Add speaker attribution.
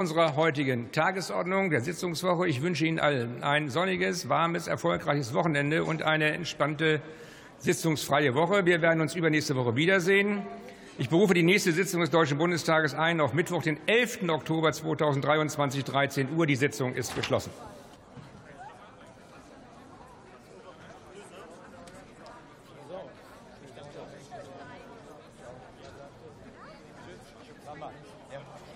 Speaker 1: unserer heutigen Tagesordnung der Sitzungswoche. Ich wünsche Ihnen allen ein sonniges, warmes, erfolgreiches Wochenende und eine entspannte sitzungsfreie Woche. Wir werden uns übernächste Woche wiedersehen. Ich berufe die nächste Sitzung des Deutschen Bundestages ein auf Mittwoch, den 11. Oktober 2023, 13 Uhr. Die Sitzung ist geschlossen. Ja.